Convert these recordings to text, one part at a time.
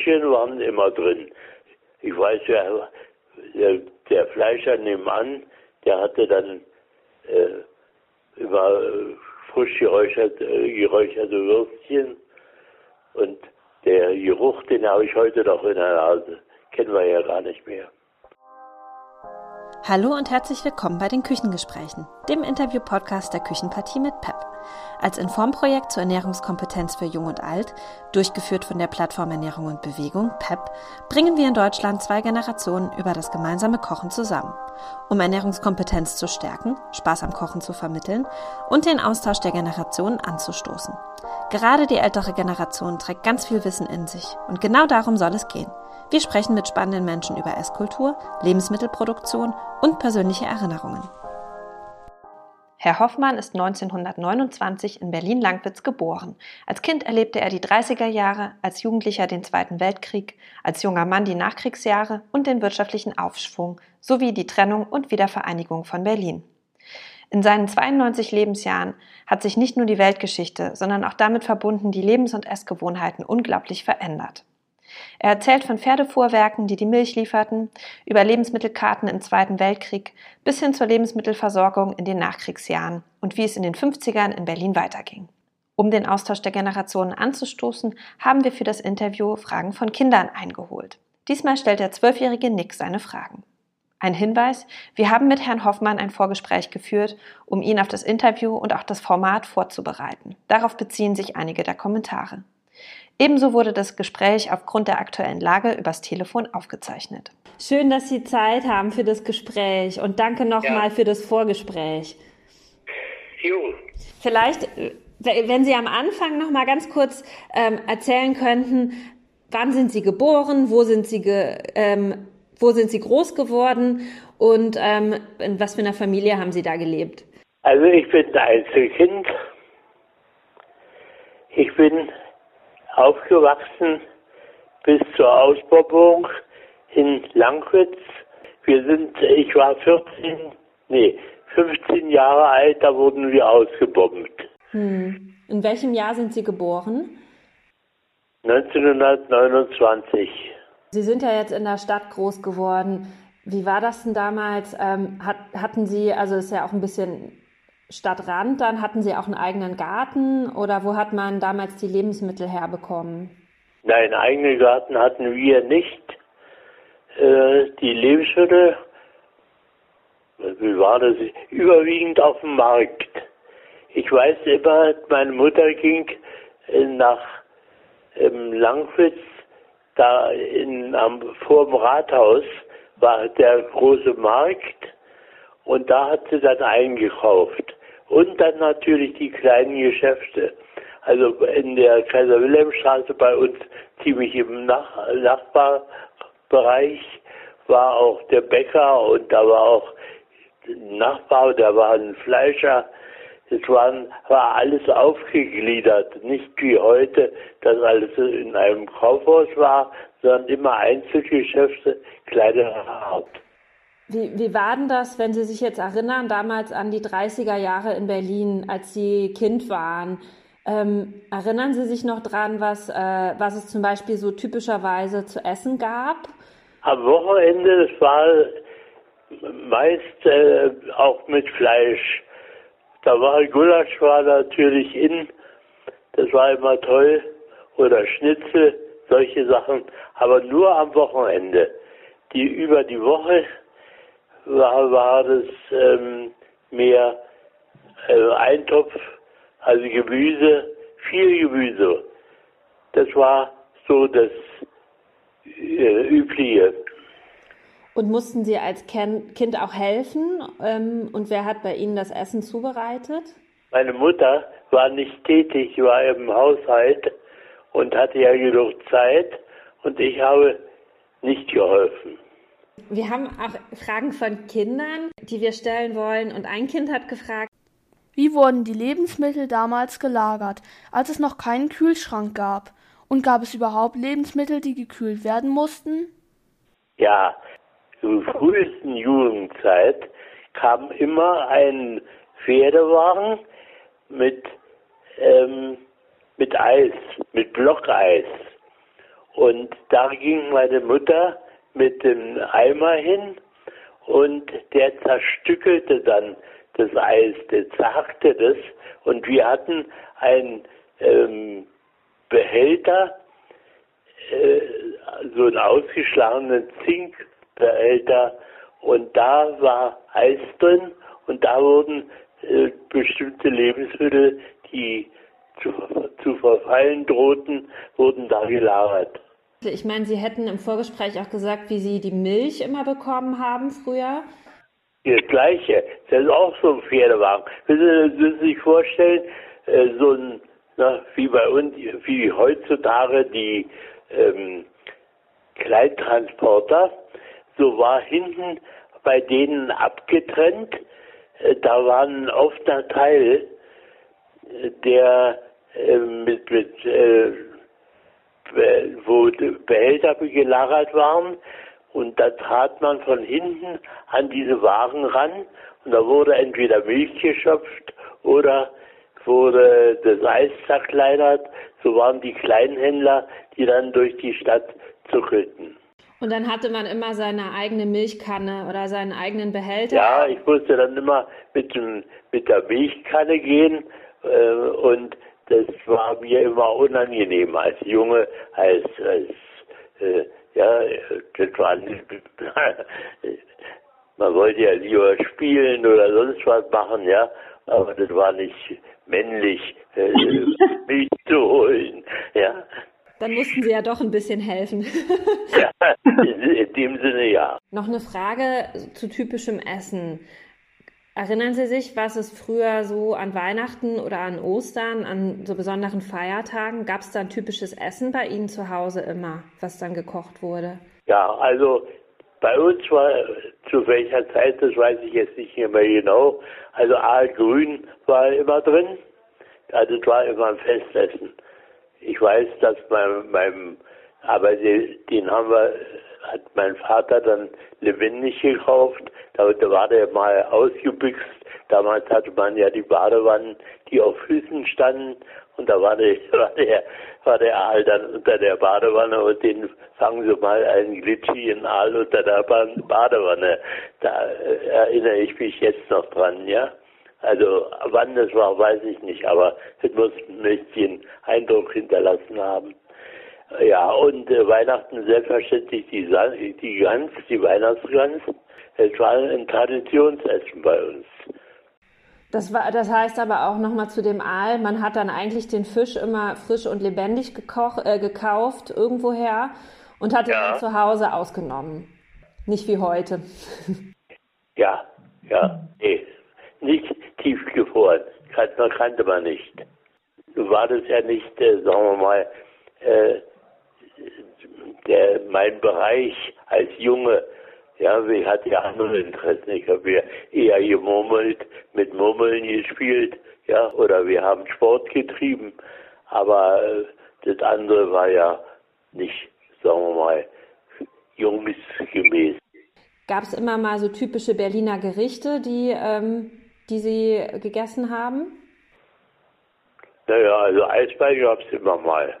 Würstchen waren immer drin. Ich weiß ja, der, der Fleischer nebenan, der hatte dann äh, immer frisch geräuchert, äh, geräucherte Würstchen und der Geruch, den habe ich heute noch in der Nase. Kennen wir ja gar nicht mehr. Hallo und herzlich willkommen bei den Küchengesprächen, dem Interview-Podcast der Küchenpartie mit PEP. Als Informprojekt zur Ernährungskompetenz für Jung und Alt, durchgeführt von der Plattform Ernährung und Bewegung, PEP, bringen wir in Deutschland zwei Generationen über das gemeinsame Kochen zusammen, um Ernährungskompetenz zu stärken, Spaß am Kochen zu vermitteln und den Austausch der Generationen anzustoßen. Gerade die ältere Generation trägt ganz viel Wissen in sich und genau darum soll es gehen. Wir sprechen mit spannenden Menschen über Esskultur, Lebensmittelproduktion und persönliche Erinnerungen. Herr Hoffmann ist 1929 in Berlin-Langwitz geboren. Als Kind erlebte er die 30er Jahre, als Jugendlicher den Zweiten Weltkrieg, als junger Mann die Nachkriegsjahre und den wirtschaftlichen Aufschwung sowie die Trennung und Wiedervereinigung von Berlin. In seinen 92 Lebensjahren hat sich nicht nur die Weltgeschichte, sondern auch damit verbunden die Lebens- und Essgewohnheiten unglaublich verändert. Er erzählt von Pferdefuhrwerken, die die Milch lieferten, über Lebensmittelkarten im Zweiten Weltkrieg bis hin zur Lebensmittelversorgung in den Nachkriegsjahren und wie es in den 50ern in Berlin weiterging. Um den Austausch der Generationen anzustoßen, haben wir für das Interview Fragen von Kindern eingeholt. Diesmal stellt der zwölfjährige Nick seine Fragen. Ein Hinweis, wir haben mit Herrn Hoffmann ein Vorgespräch geführt, um ihn auf das Interview und auch das Format vorzubereiten. Darauf beziehen sich einige der Kommentare. Ebenso wurde das Gespräch aufgrund der aktuellen Lage übers Telefon aufgezeichnet. Schön, dass Sie Zeit haben für das Gespräch und danke nochmal ja. für das Vorgespräch. Jo. Vielleicht, wenn Sie am Anfang noch mal ganz kurz ähm, erzählen könnten, wann sind Sie geboren, wo sind Sie, ge, ähm, wo sind Sie groß geworden und ähm, in was für einer Familie haben Sie da gelebt? Also ich bin Einzelkind. Ich bin aufgewachsen bis zur Ausbobung in Langwitz. Wir sind, ich war 14, nee, 15 Jahre alt, da wurden wir ausgebombt. Hm. In welchem Jahr sind Sie geboren? 1929. Sie sind ja jetzt in der Stadt groß geworden. Wie war das denn damals? Ähm, hat, hatten Sie, also ist ja auch ein bisschen Stadtrand dann? Hatten Sie auch einen eigenen Garten oder wo hat man damals die Lebensmittel herbekommen? Nein, eigenen Garten hatten wir nicht. Äh, die Lebensmittel, wie war das? Überwiegend auf dem Markt. Ich weiß immer, meine Mutter ging äh, nach ähm, Langwitz, da in, am, vor dem Rathaus war der große Markt und da hat sie dann eingekauft. Und dann natürlich die kleinen Geschäfte. Also in der Kaiser-Wilhelm-Straße bei uns ziemlich im Nach Nachbarbereich war auch der Bäcker und da war auch ein Nachbar, da war ein Fleischer. Es waren, war alles aufgegliedert, nicht wie heute, dass alles in einem Kaufhaus war, sondern immer Einzelgeschäfte kleinerer Art. Wie, wie war denn das, wenn Sie sich jetzt erinnern, damals an die 30er Jahre in Berlin, als Sie Kind waren? Ähm, erinnern Sie sich noch dran, was, äh, was es zum Beispiel so typischerweise zu essen gab? Am Wochenende, das war meist äh, auch mit Fleisch. Da war Gulasch war natürlich in, das war immer toll. Oder Schnitzel, solche Sachen. Aber nur am Wochenende. Die über die Woche war, war das ähm, mehr äh, Eintopf, also Gemüse, viel Gemüse. Das war so das äh, Übliche. Und mussten Sie als Kind auch helfen? Ähm, und wer hat bei Ihnen das Essen zubereitet? Meine Mutter war nicht tätig, war im Haushalt und hatte ja genug Zeit und ich habe nicht geholfen. Wir haben auch Fragen von Kindern, die wir stellen wollen. Und ein Kind hat gefragt, wie wurden die Lebensmittel damals gelagert, als es noch keinen Kühlschrank gab? Und gab es überhaupt Lebensmittel, die gekühlt werden mussten? Ja, zur frühesten Jugendzeit kam immer ein Pferdewagen mit, ähm, mit Eis, mit Blockeis. Und da ging meine Mutter mit dem Eimer hin und der zerstückelte dann das Eis, der zerhackte das. Und wir hatten einen ähm, Behälter, äh, so einen ausgeschlagenen Zinkbehälter und da war Eis drin und da wurden äh, bestimmte Lebensmittel, die zu, zu verfallen drohten, wurden da gelagert. Ich meine, Sie hätten im Vorgespräch auch gesagt, wie Sie die Milch immer bekommen haben früher. Das Gleiche. Das ist auch so ein Pferdewagen. Müssen Sie sich vorstellen, äh, so ein, na, wie bei uns, wie heutzutage die ähm, Kleintransporter, so war hinten bei denen abgetrennt. Äh, da war ein offener Teil, äh, der äh, mit, mit wo Behälter gelagert waren und da trat man von hinten an diese Wagen ran und da wurde entweder Milch geschöpft oder wurde das Eis zerkleinert. So waren die Kleinhändler, die dann durch die Stadt zuckelten. Und dann hatte man immer seine eigene Milchkanne oder seinen eigenen Behälter? Ja, ich musste dann immer mit, dem, mit der Milchkanne gehen äh, und das war mir immer unangenehm als Junge, als, als äh, ja, das war nicht, man wollte ja lieber spielen oder sonst was machen, ja, aber das war nicht männlich, äh, Milch zu holen, ja. Dann mussten Sie ja doch ein bisschen helfen. ja, in dem Sinne ja. Noch eine Frage zu typischem Essen. Erinnern Sie sich, was es früher so an Weihnachten oder an Ostern, an so besonderen Feiertagen, gab es da ein typisches Essen bei Ihnen zu Hause immer, was dann gekocht wurde? Ja, also bei uns war zu welcher Zeit, das weiß ich jetzt nicht mehr genau, also Aalgrün war immer drin, also es war immer ein Festessen. Ich weiß, dass mein, meinem, aber den, den haben wir hat mein Vater dann lebendig gekauft. Da, war der mal ausgebüxt. Damals hatte man ja die Badewannen, die auf Füßen standen. Und da war der, war der, war der Aal dann unter der Badewanne und den fangen sie mal einen glitschigen Aal unter der Badewanne. Da äh, erinnere ich mich jetzt noch dran, ja. Also wann das war, weiß ich nicht, aber es muss ein bisschen Eindruck hinterlassen haben. Ja, und äh, Weihnachten selbstverständlich die, die Gans, die Weihnachtsgans. Es war ein Traditionsessen bei uns. Das, war, das heißt aber auch nochmal zu dem Aal, man hat dann eigentlich den Fisch immer frisch und lebendig gekoch, äh, gekauft, irgendwoher, und hat ihn dann zu Hause ausgenommen. Nicht wie heute. Ja, ja, nee, nicht tiefgefroren. Kannte, kannte man nicht. War das ja nicht, äh, sagen wir mal, mein Bereich als Junge, ja, ich hatte ja andere Interessen. Ich habe ja eher gemurmelt, mit Murmeln gespielt, ja, oder wir haben Sport getrieben. Aber äh, das andere war ja nicht, sagen wir mal, jungsgemäß. Gab es immer mal so typische Berliner Gerichte, die, ähm, die Sie gegessen haben? Naja, also Eisbein gab es immer mal.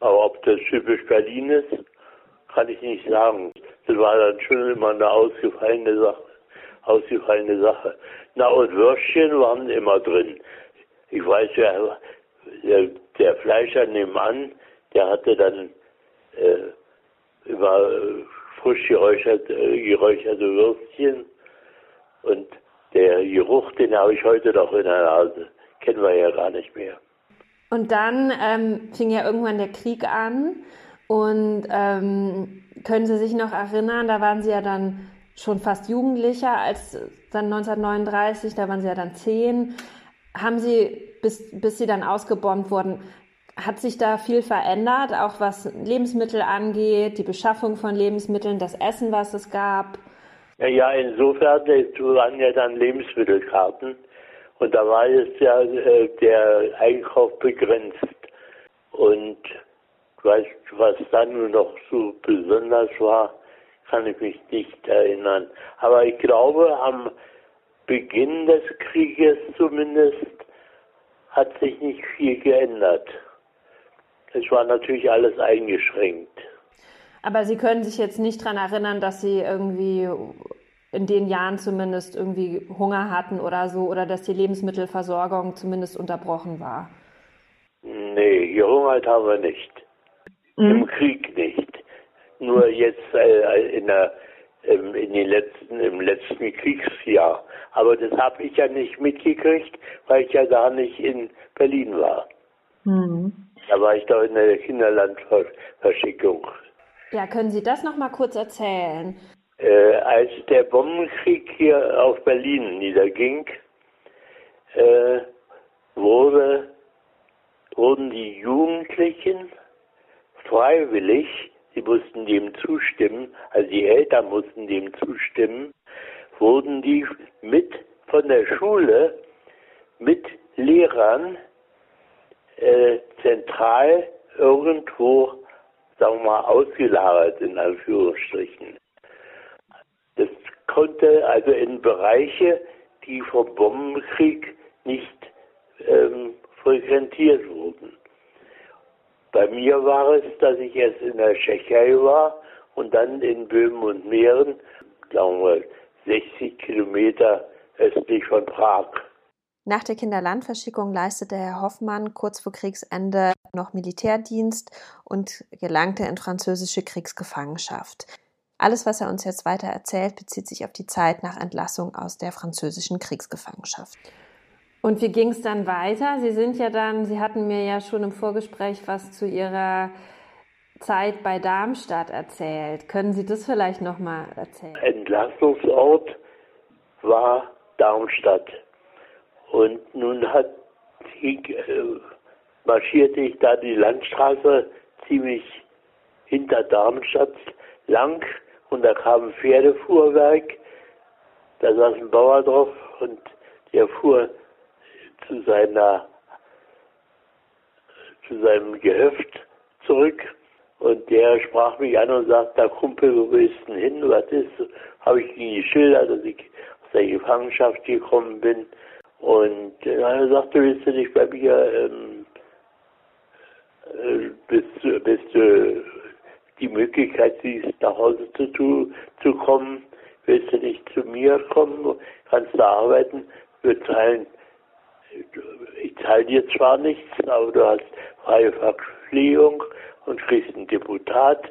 Aber ob das typisch Berlin ist, kann ich nicht sagen. Das war dann schon immer eine ausgefallene Sache. Ausgefallene Sache. Na, und Würstchen waren immer drin. Ich weiß ja, der, der Fleischer nebenan, der hatte dann äh, immer frisch geräuchert, äh, geräucherte Würstchen. Und der Geruch, den habe ich heute noch in der Nase. Kennen wir ja gar nicht mehr. Und dann ähm, fing ja irgendwann der Krieg an. Und ähm, können Sie sich noch erinnern, da waren Sie ja dann schon fast Jugendlicher als dann 1939, da waren Sie ja dann zehn. Haben Sie, bis, bis Sie dann ausgebombt wurden, hat sich da viel verändert, auch was Lebensmittel angeht, die Beschaffung von Lebensmitteln, das Essen, was es gab? Ja, insofern waren ja dann Lebensmittelkarten und da war jetzt ja äh, der Einkauf begrenzt. Und was dann nur noch so besonders war, kann ich mich nicht erinnern. Aber ich glaube, am Beginn des Krieges zumindest hat sich nicht viel geändert. Es war natürlich alles eingeschränkt. Aber Sie können sich jetzt nicht daran erinnern, dass Sie irgendwie in den Jahren zumindest irgendwie Hunger hatten oder so oder dass die Lebensmittelversorgung zumindest unterbrochen war? Nee, gehungert haben wir nicht. Mhm. Im Krieg nicht. Nur jetzt äh, in, der, ähm, in den letzten, im letzten Kriegsjahr. Aber das habe ich ja nicht mitgekriegt, weil ich ja gar nicht in Berlin war. Mhm. Da war ich doch in der Kinderlandverschickung. Ja, können Sie das noch mal kurz erzählen? Äh, als der Bombenkrieg hier auf Berlin niederging, äh, wurde, wurden die Jugendlichen freiwillig, sie mussten dem zustimmen, also die Eltern mussten dem zustimmen, wurden die mit von der Schule mit Lehrern äh, zentral irgendwo, sagen wir mal, ausgelagert in Anführungsstrichen. Das konnte also in Bereiche, die vom Bombenkrieg nicht ähm, frequentiert wurden. Bei mir war es, dass ich erst in der Tschechei war und dann in Böhmen und Mähren, sagen wir 60 Kilometer östlich von Prag. Nach der Kinderlandverschickung leistete Herr Hoffmann kurz vor Kriegsende noch Militärdienst und gelangte in französische Kriegsgefangenschaft. Alles, was er uns jetzt weiter erzählt, bezieht sich auf die Zeit nach Entlassung aus der französischen Kriegsgefangenschaft. Und wie ging es dann weiter? Sie sind ja dann, Sie hatten mir ja schon im Vorgespräch was zu Ihrer Zeit bei Darmstadt erzählt. Können Sie das vielleicht nochmal erzählen? Entlassungsort war Darmstadt. Und nun hat, äh, marschierte ich da die Landstraße ziemlich hinter Darmstadt lang und da kam ein Pferdefuhrwerk, da saß ein Bauer drauf und der fuhr zu seiner zu seinem Gehöft zurück und der sprach mich an und sagte, da Kumpel, wo willst du hin? Was ist? Habe ich ihm geschildert, dass ich aus der Gefangenschaft gekommen bin. Und äh, er sagte, willst du nicht bei mir ähm, äh, bis, bis du die Möglichkeit siehst, nach Hause zu, zu kommen, willst du nicht zu mir kommen, kannst du arbeiten, wir zahlen, ich zahle dir zwar nichts, aber du hast freie Verpflegung und kriegst ein Deputat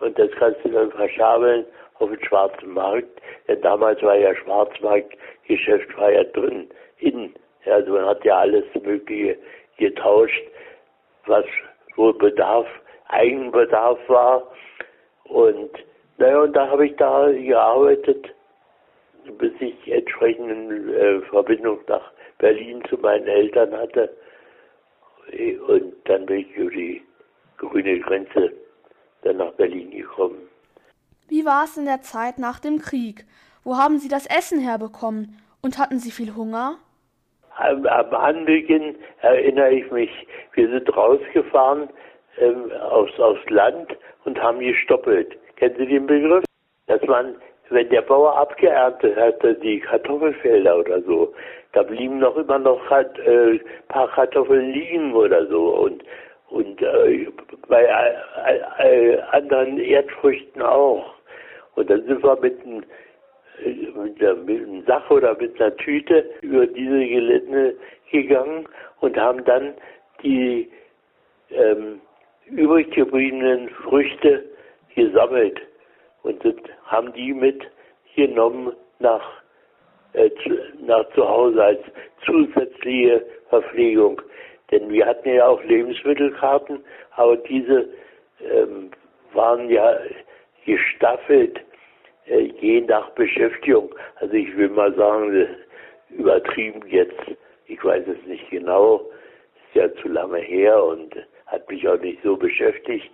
und das kannst du dann verschabeln auf den schwarzen Markt. Denn damals war ja Schwarzmarktgeschäft war ja drin, in. Also man hat ja alles Mögliche getauscht, was wohl Bedarf Eigenbedarf war. Und naja, und da habe ich da gearbeitet, bis ich entsprechende äh, Verbindung nach Berlin zu meinen Eltern hatte. Und dann bin ich über die grüne Grenze dann nach Berlin gekommen. Wie war es in der Zeit nach dem Krieg? Wo haben Sie das Essen herbekommen? Und hatten Sie viel Hunger? Am, am Anbeginn erinnere ich mich, wir sind rausgefahren ähm, aufs, aufs Land und haben gestoppelt. Kennen Sie den Begriff? Dass man, wenn der Bauer abgeerntet hatte, die Kartoffelfelder oder so, da blieben noch immer noch halt, äh, paar Kartoffeln liegen oder so und und äh, bei äh, äh, anderen Erdfrüchten auch. Und dann sind wir mit einem mit, einem oder mit einer Tüte über diese Gelände gegangen und haben dann die ähm, übrig gebliebenen Früchte gesammelt und sind, haben die mitgenommen nach, äh, zu, nach zu Hause als zusätzliche Verpflegung. Denn wir hatten ja auch Lebensmittelkarten, aber diese ähm, waren ja gestaffelt äh, je nach Beschäftigung. Also ich will mal sagen, übertrieben jetzt, ich weiß es nicht genau, ist ja zu lange her und hat mich auch nicht so beschäftigt.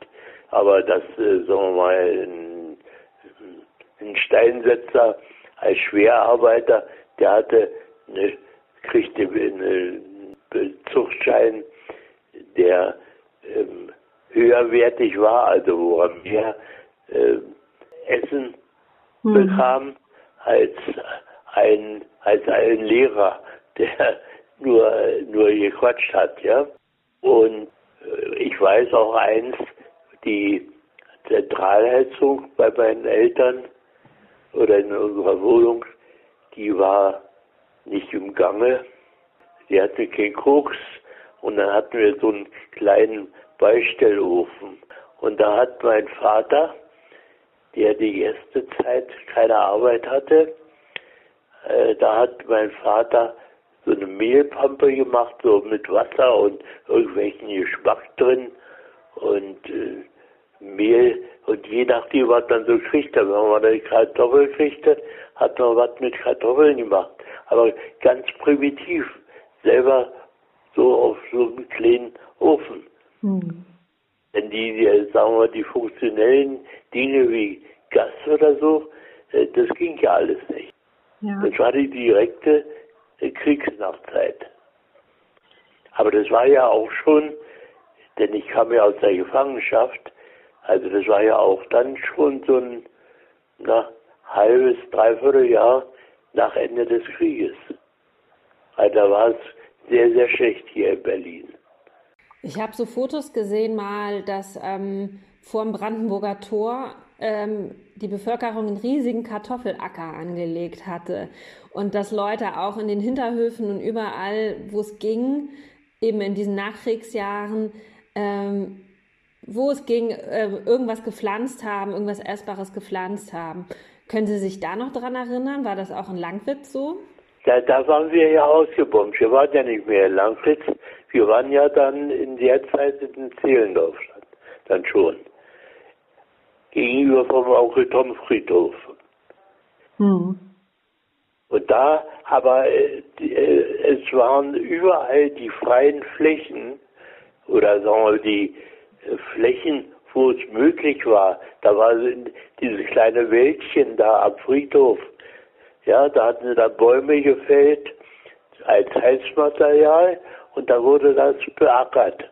Aber das, äh, sagen wir mal, ein, ein Steinsetzer als Schwerarbeiter, der hatte eine, kriegte einen Zuchtschein, der ähm, höherwertig war, also wo er mehr äh, Essen mhm. bekam als ein als ein Lehrer, der nur nur gequatscht hat, ja. Und ich weiß auch eins, die Zentralheizung bei meinen Eltern oder in unserer Wohnung, die war nicht im Gange. Die hatte keinen Koks und dann hatten wir so einen kleinen Beistellofen. Und da hat mein Vater, der die erste Zeit keine Arbeit hatte, äh, da hat mein Vater so eine Mehlpampe gemacht, so mit Wasser und irgendwelchen Geschmack drin und äh, Mehl und je nachdem, was man so kriegt, wenn man eine Kartoffel kriegte, hat man was mit Kartoffeln gemacht. Aber ganz primitiv, selber so auf so einem kleinen Ofen. Mhm. Denn die, die, sagen wir, die funktionellen Dinge wie Gas oder so, äh, das ging ja alles nicht. Ja. Das war die direkte äh, Kriegsnachzeit. Aber das war ja auch schon, denn ich kam ja aus der Gefangenschaft, also das war ja auch dann schon so ein na, halbes, dreiviertel Jahr nach Ende des Krieges. Also da war es sehr, sehr schlecht hier in Berlin. Ich habe so Fotos gesehen mal, dass ähm, vor dem Brandenburger Tor ähm, die Bevölkerung einen riesigen Kartoffelacker angelegt hatte und dass Leute auch in den Hinterhöfen und überall, wo es ging, eben in diesen Nachkriegsjahren, ähm, wo es ging, äh, irgendwas gepflanzt haben, irgendwas Essbares gepflanzt haben. Können Sie sich da noch dran erinnern? War das auch in Langwitz so? Da, da waren wir ja ausgebombt. Wir waren ja nicht mehr in Langwitz. Wir waren ja dann in der Zeit in Zehlendorf dann schon. Gegenüber vom Onkel Tom Friedhof. Hm. Und da, aber äh, äh, es waren überall die freien Flächen oder sagen wir die Flächen, wo es möglich war. Da war dieses kleine Wäldchen da am Friedhof. Ja, da hatten sie da Bäume gefällt als Heizmaterial und da wurde das beackert.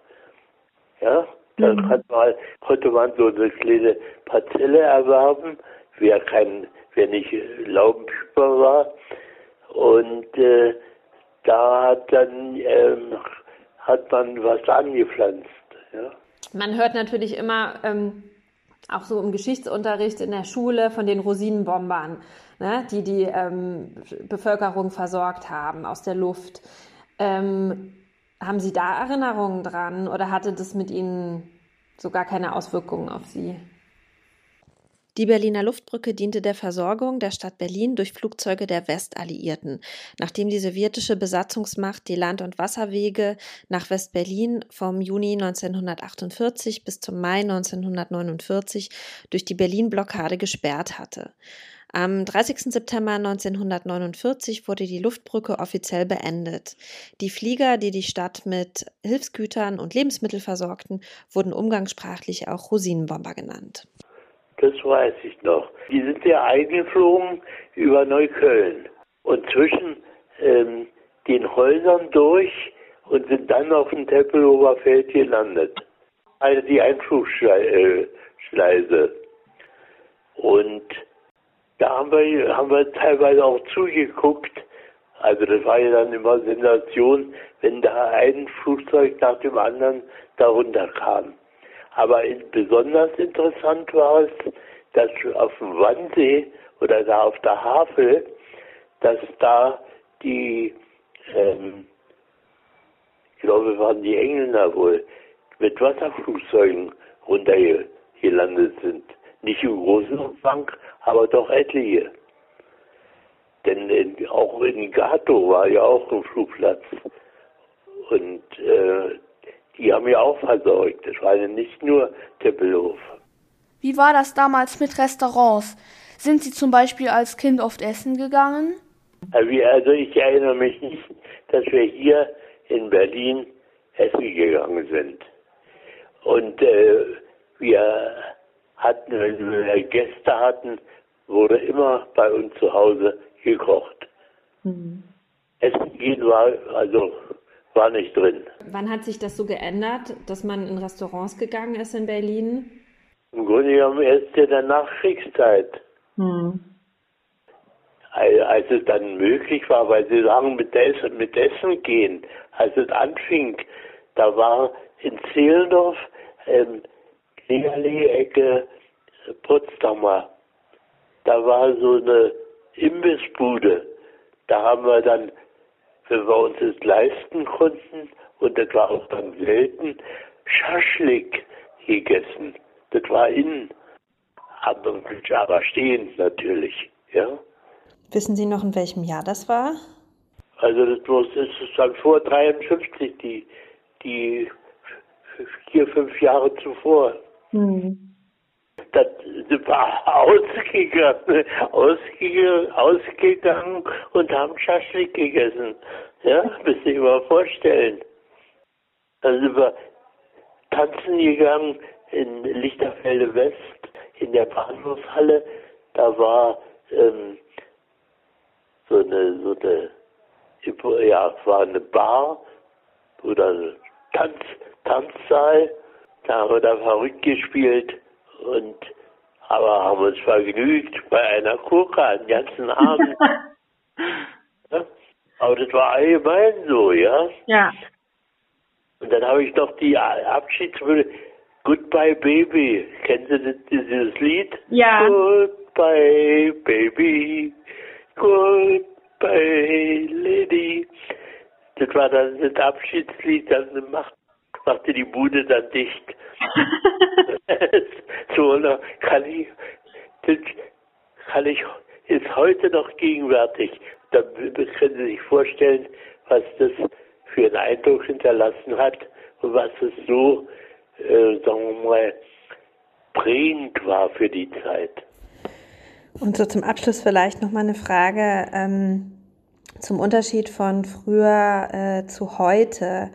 Ja, dann mhm. man, konnte man so eine kleine Parzelle erwerben, wer kein, wer nicht Laubenschüpper war. Und äh, da hat dann ähm, hat man was angepflanzt. Ja. Man hört natürlich immer ähm, auch so im Geschichtsunterricht in der Schule von den Rosinenbombern, ne, die die ähm, Bevölkerung versorgt haben aus der Luft. Ähm, haben Sie da Erinnerungen dran oder hatte das mit Ihnen so gar keine Auswirkungen auf Sie? Die Berliner Luftbrücke diente der Versorgung der Stadt Berlin durch Flugzeuge der Westalliierten, nachdem die sowjetische Besatzungsmacht die Land- und Wasserwege nach West-Berlin vom Juni 1948 bis zum Mai 1949 durch die Berlin-Blockade gesperrt hatte. Am 30. September 1949 wurde die Luftbrücke offiziell beendet. Die Flieger, die die Stadt mit Hilfsgütern und Lebensmitteln versorgten, wurden umgangssprachlich auch Rosinenbomber genannt. Das weiß ich noch. Die sind ja eingeflogen über Neukölln und zwischen ähm, den Häusern durch und sind dann auf dem Tempelhofer Feld gelandet. Also die Einflugschleise. Und da haben wir, haben wir teilweise auch zugeguckt. Also das war ja dann immer Sensation, wenn da ein Flugzeug nach dem anderen darunter kam. Aber besonders interessant war es, dass auf dem Wannsee oder da auf der Havel, dass da die, ähm, ich glaube, waren die Engländer wohl, mit Wasserflugzeugen runtergelandet sind. Nicht im großen Umfang, aber doch etliche. Denn in, auch in Gato war ja auch ein Flugplatz. Und äh, die haben ja auch versorgt. Das war ja nicht nur Tempelhof. Wie war das damals mit Restaurants? Sind Sie zum Beispiel als Kind oft essen gegangen? Also ich erinnere mich nicht, dass wir hier in Berlin essen gegangen sind. Und äh, wir hatten, wenn wir Gäste hatten, wurde immer bei uns zu Hause gekocht. Mhm. Essen gehen war also war nicht drin. Wann hat sich das so geändert, dass man in Restaurants gegangen ist in Berlin? Im Grunde genommen erst in der Nachkriegszeit. Hm. Als es dann möglich war, weil Sie sagen, mit Essen, mit Essen gehen, als es anfing, da war in Zehlendorf, ähm, Klingerlee-Ecke Potsdamer. Da war so eine Imbissbude. Da haben wir dann, wenn wir uns das leisten konnten, und das war auch dann selten, Schaschlik gegessen. Das war innen. Aber, aber stehend natürlich, ja. Wissen Sie noch, in welchem Jahr das war? Also das muss, das ist dann vor 53, die, die vier, fünf Jahre zuvor. Hm. Das, war ausgegangen, ausgegangen, ausgegangen und haben Schaschlik gegessen. Ja, müsst ihr mal vorstellen. Dann sind wir tanzen gegangen in Lichterfelde West, in der Bahnhofshalle. Da war ähm, so eine, so eine, ja, war eine Bar oder Tanz, Tanzsaal. Da haben wir da verrückt gespielt und aber haben uns vergnügt bei einer Kurka den ganzen Abend. ja? Aber das war allgemein so, ja? Ja. Und dann habe ich noch die Abschiedsmühle Goodbye Baby. Kennen Sie das, dieses Lied? Ja. Goodbye Baby. Goodbye Lady. Das war dann das Abschiedslied, dann macht, machte die Bude dann dicht. so kann ich, das kann ich, ist heute noch gegenwärtig. Da können Sie sich vorstellen, was das für einen Eindruck hinterlassen hat und was es so, äh, sagen wir mal, prägend war für die Zeit. Und so zum Abschluss vielleicht noch mal eine Frage ähm, zum Unterschied von früher äh, zu heute.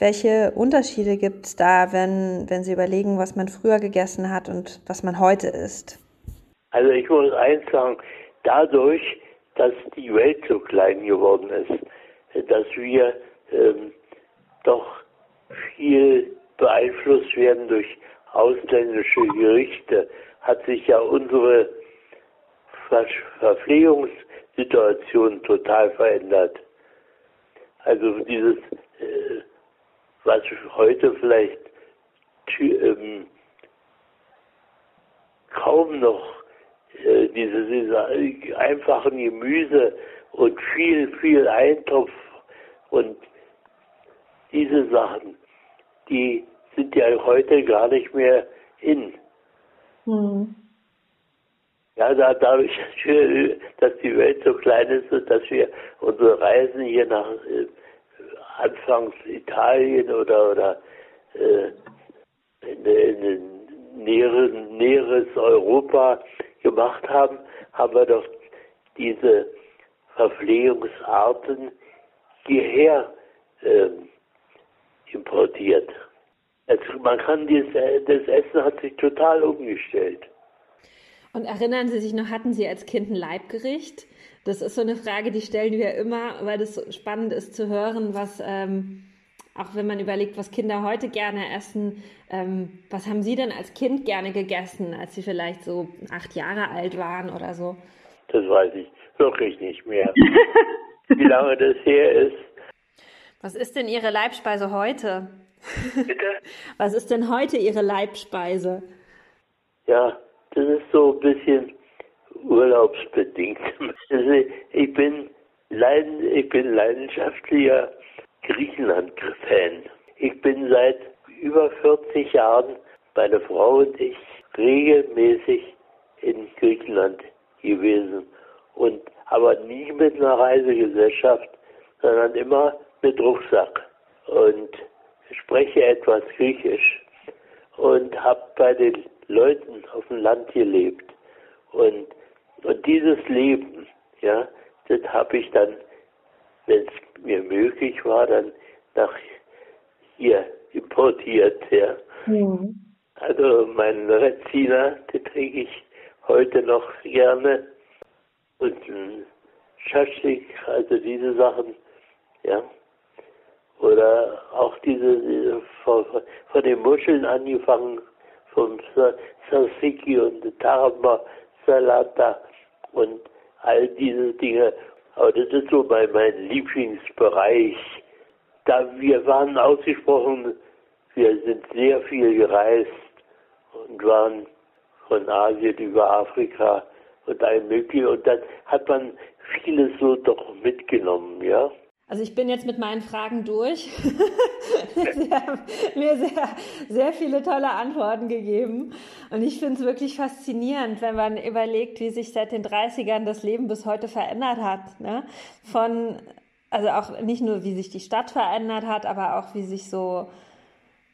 Welche Unterschiede gibt es da, wenn, wenn Sie überlegen, was man früher gegessen hat und was man heute isst? Also ich muss eins sagen, dadurch, dass die Welt so klein geworden ist, dass wir ähm, doch viel beeinflusst werden durch ausländische Gerichte, hat sich ja unsere Verpflegungssituation total verändert. Also dieses äh, was heute vielleicht ähm, kaum noch äh, diese, diese einfachen Gemüse und viel, viel Eintopf und diese Sachen, die sind ja heute gar nicht mehr in. Mhm. Ja, da, dadurch, dass die Welt so klein ist und dass wir unsere Reisen hier nach äh, anfangs Italien oder, oder äh, in, in näheres, näheres Europa gemacht haben, haben wir doch diese Verpflegungsarten hierher äh, importiert. Also man kann dieses, das Essen hat sich total umgestellt. Und erinnern Sie sich noch, hatten Sie als Kind ein Leibgericht? Das ist so eine Frage, die stellen wir immer, weil das so spannend ist zu hören, was, ähm, auch wenn man überlegt, was Kinder heute gerne essen, ähm, was haben Sie denn als Kind gerne gegessen, als Sie vielleicht so acht Jahre alt waren oder so? Das weiß ich wirklich nicht mehr. Wie lange das her ist. Was ist denn Ihre Leibspeise heute? Bitte? Was ist denn heute Ihre Leibspeise? Ja, das ist so ein bisschen urlaubsbedingt. Also ich bin, leiden, ich bin leidenschaftlicher Griechenland-Fan. Ich bin seit über 40 Jahren, meine Frau und ich, regelmäßig in Griechenland gewesen. Und aber nie mit einer Reisegesellschaft, sondern immer mit Rucksack. Und spreche etwas Griechisch und habe bei den Leuten auf dem Land gelebt. Und und dieses Leben, ja, das habe ich dann, wenn es mir möglich war, dann nach hier importiert, ja. Mhm. Also mein Rezina, den trinke ich heute noch gerne. Und ein Schaschlik, also diese Sachen, ja. Oder auch diese, diese von, von, den Muscheln angefangen, vom Tzatziki und Tarma, Salata, und all diese Dinge. Aber das ist so mein, mein Lieblingsbereich. Da wir waren ausgesprochen wir sind sehr viel gereist und waren von Asien über Afrika und allem möglichen. Und dann hat man vieles so doch mitgenommen, ja. Also ich bin jetzt mit meinen Fragen durch. Sie haben mir sehr, sehr viele tolle Antworten gegeben. Und ich finde es wirklich faszinierend, wenn man überlegt, wie sich seit den 30ern das Leben bis heute verändert hat. Ne? Von, also auch nicht nur, wie sich die Stadt verändert hat, aber auch wie sich so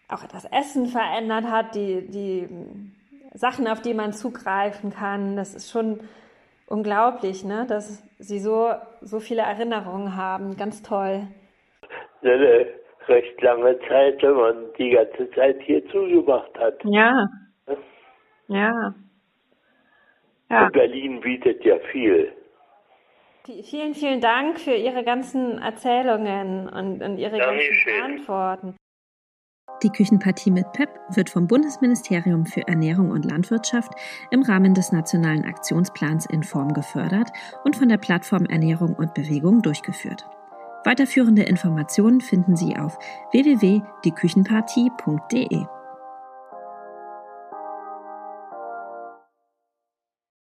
auch das Essen verändert hat, die, die Sachen, auf die man zugreifen kann. Das ist schon unglaublich, ne? dass Sie so, so viele Erinnerungen haben. Ganz toll. Eine recht lange Zeit, wenn man die ganze Zeit hier zugemacht hat. Ja. Ja. ja. Und Berlin bietet ja viel. Vielen, vielen Dank für Ihre ganzen Erzählungen und, und Ihre Dankeschön. ganzen Antworten. Die Küchenpartie mit PEP wird vom Bundesministerium für Ernährung und Landwirtschaft im Rahmen des Nationalen Aktionsplans in Form gefördert und von der Plattform Ernährung und Bewegung durchgeführt. Weiterführende Informationen finden Sie auf www.dieküchenpartie.de.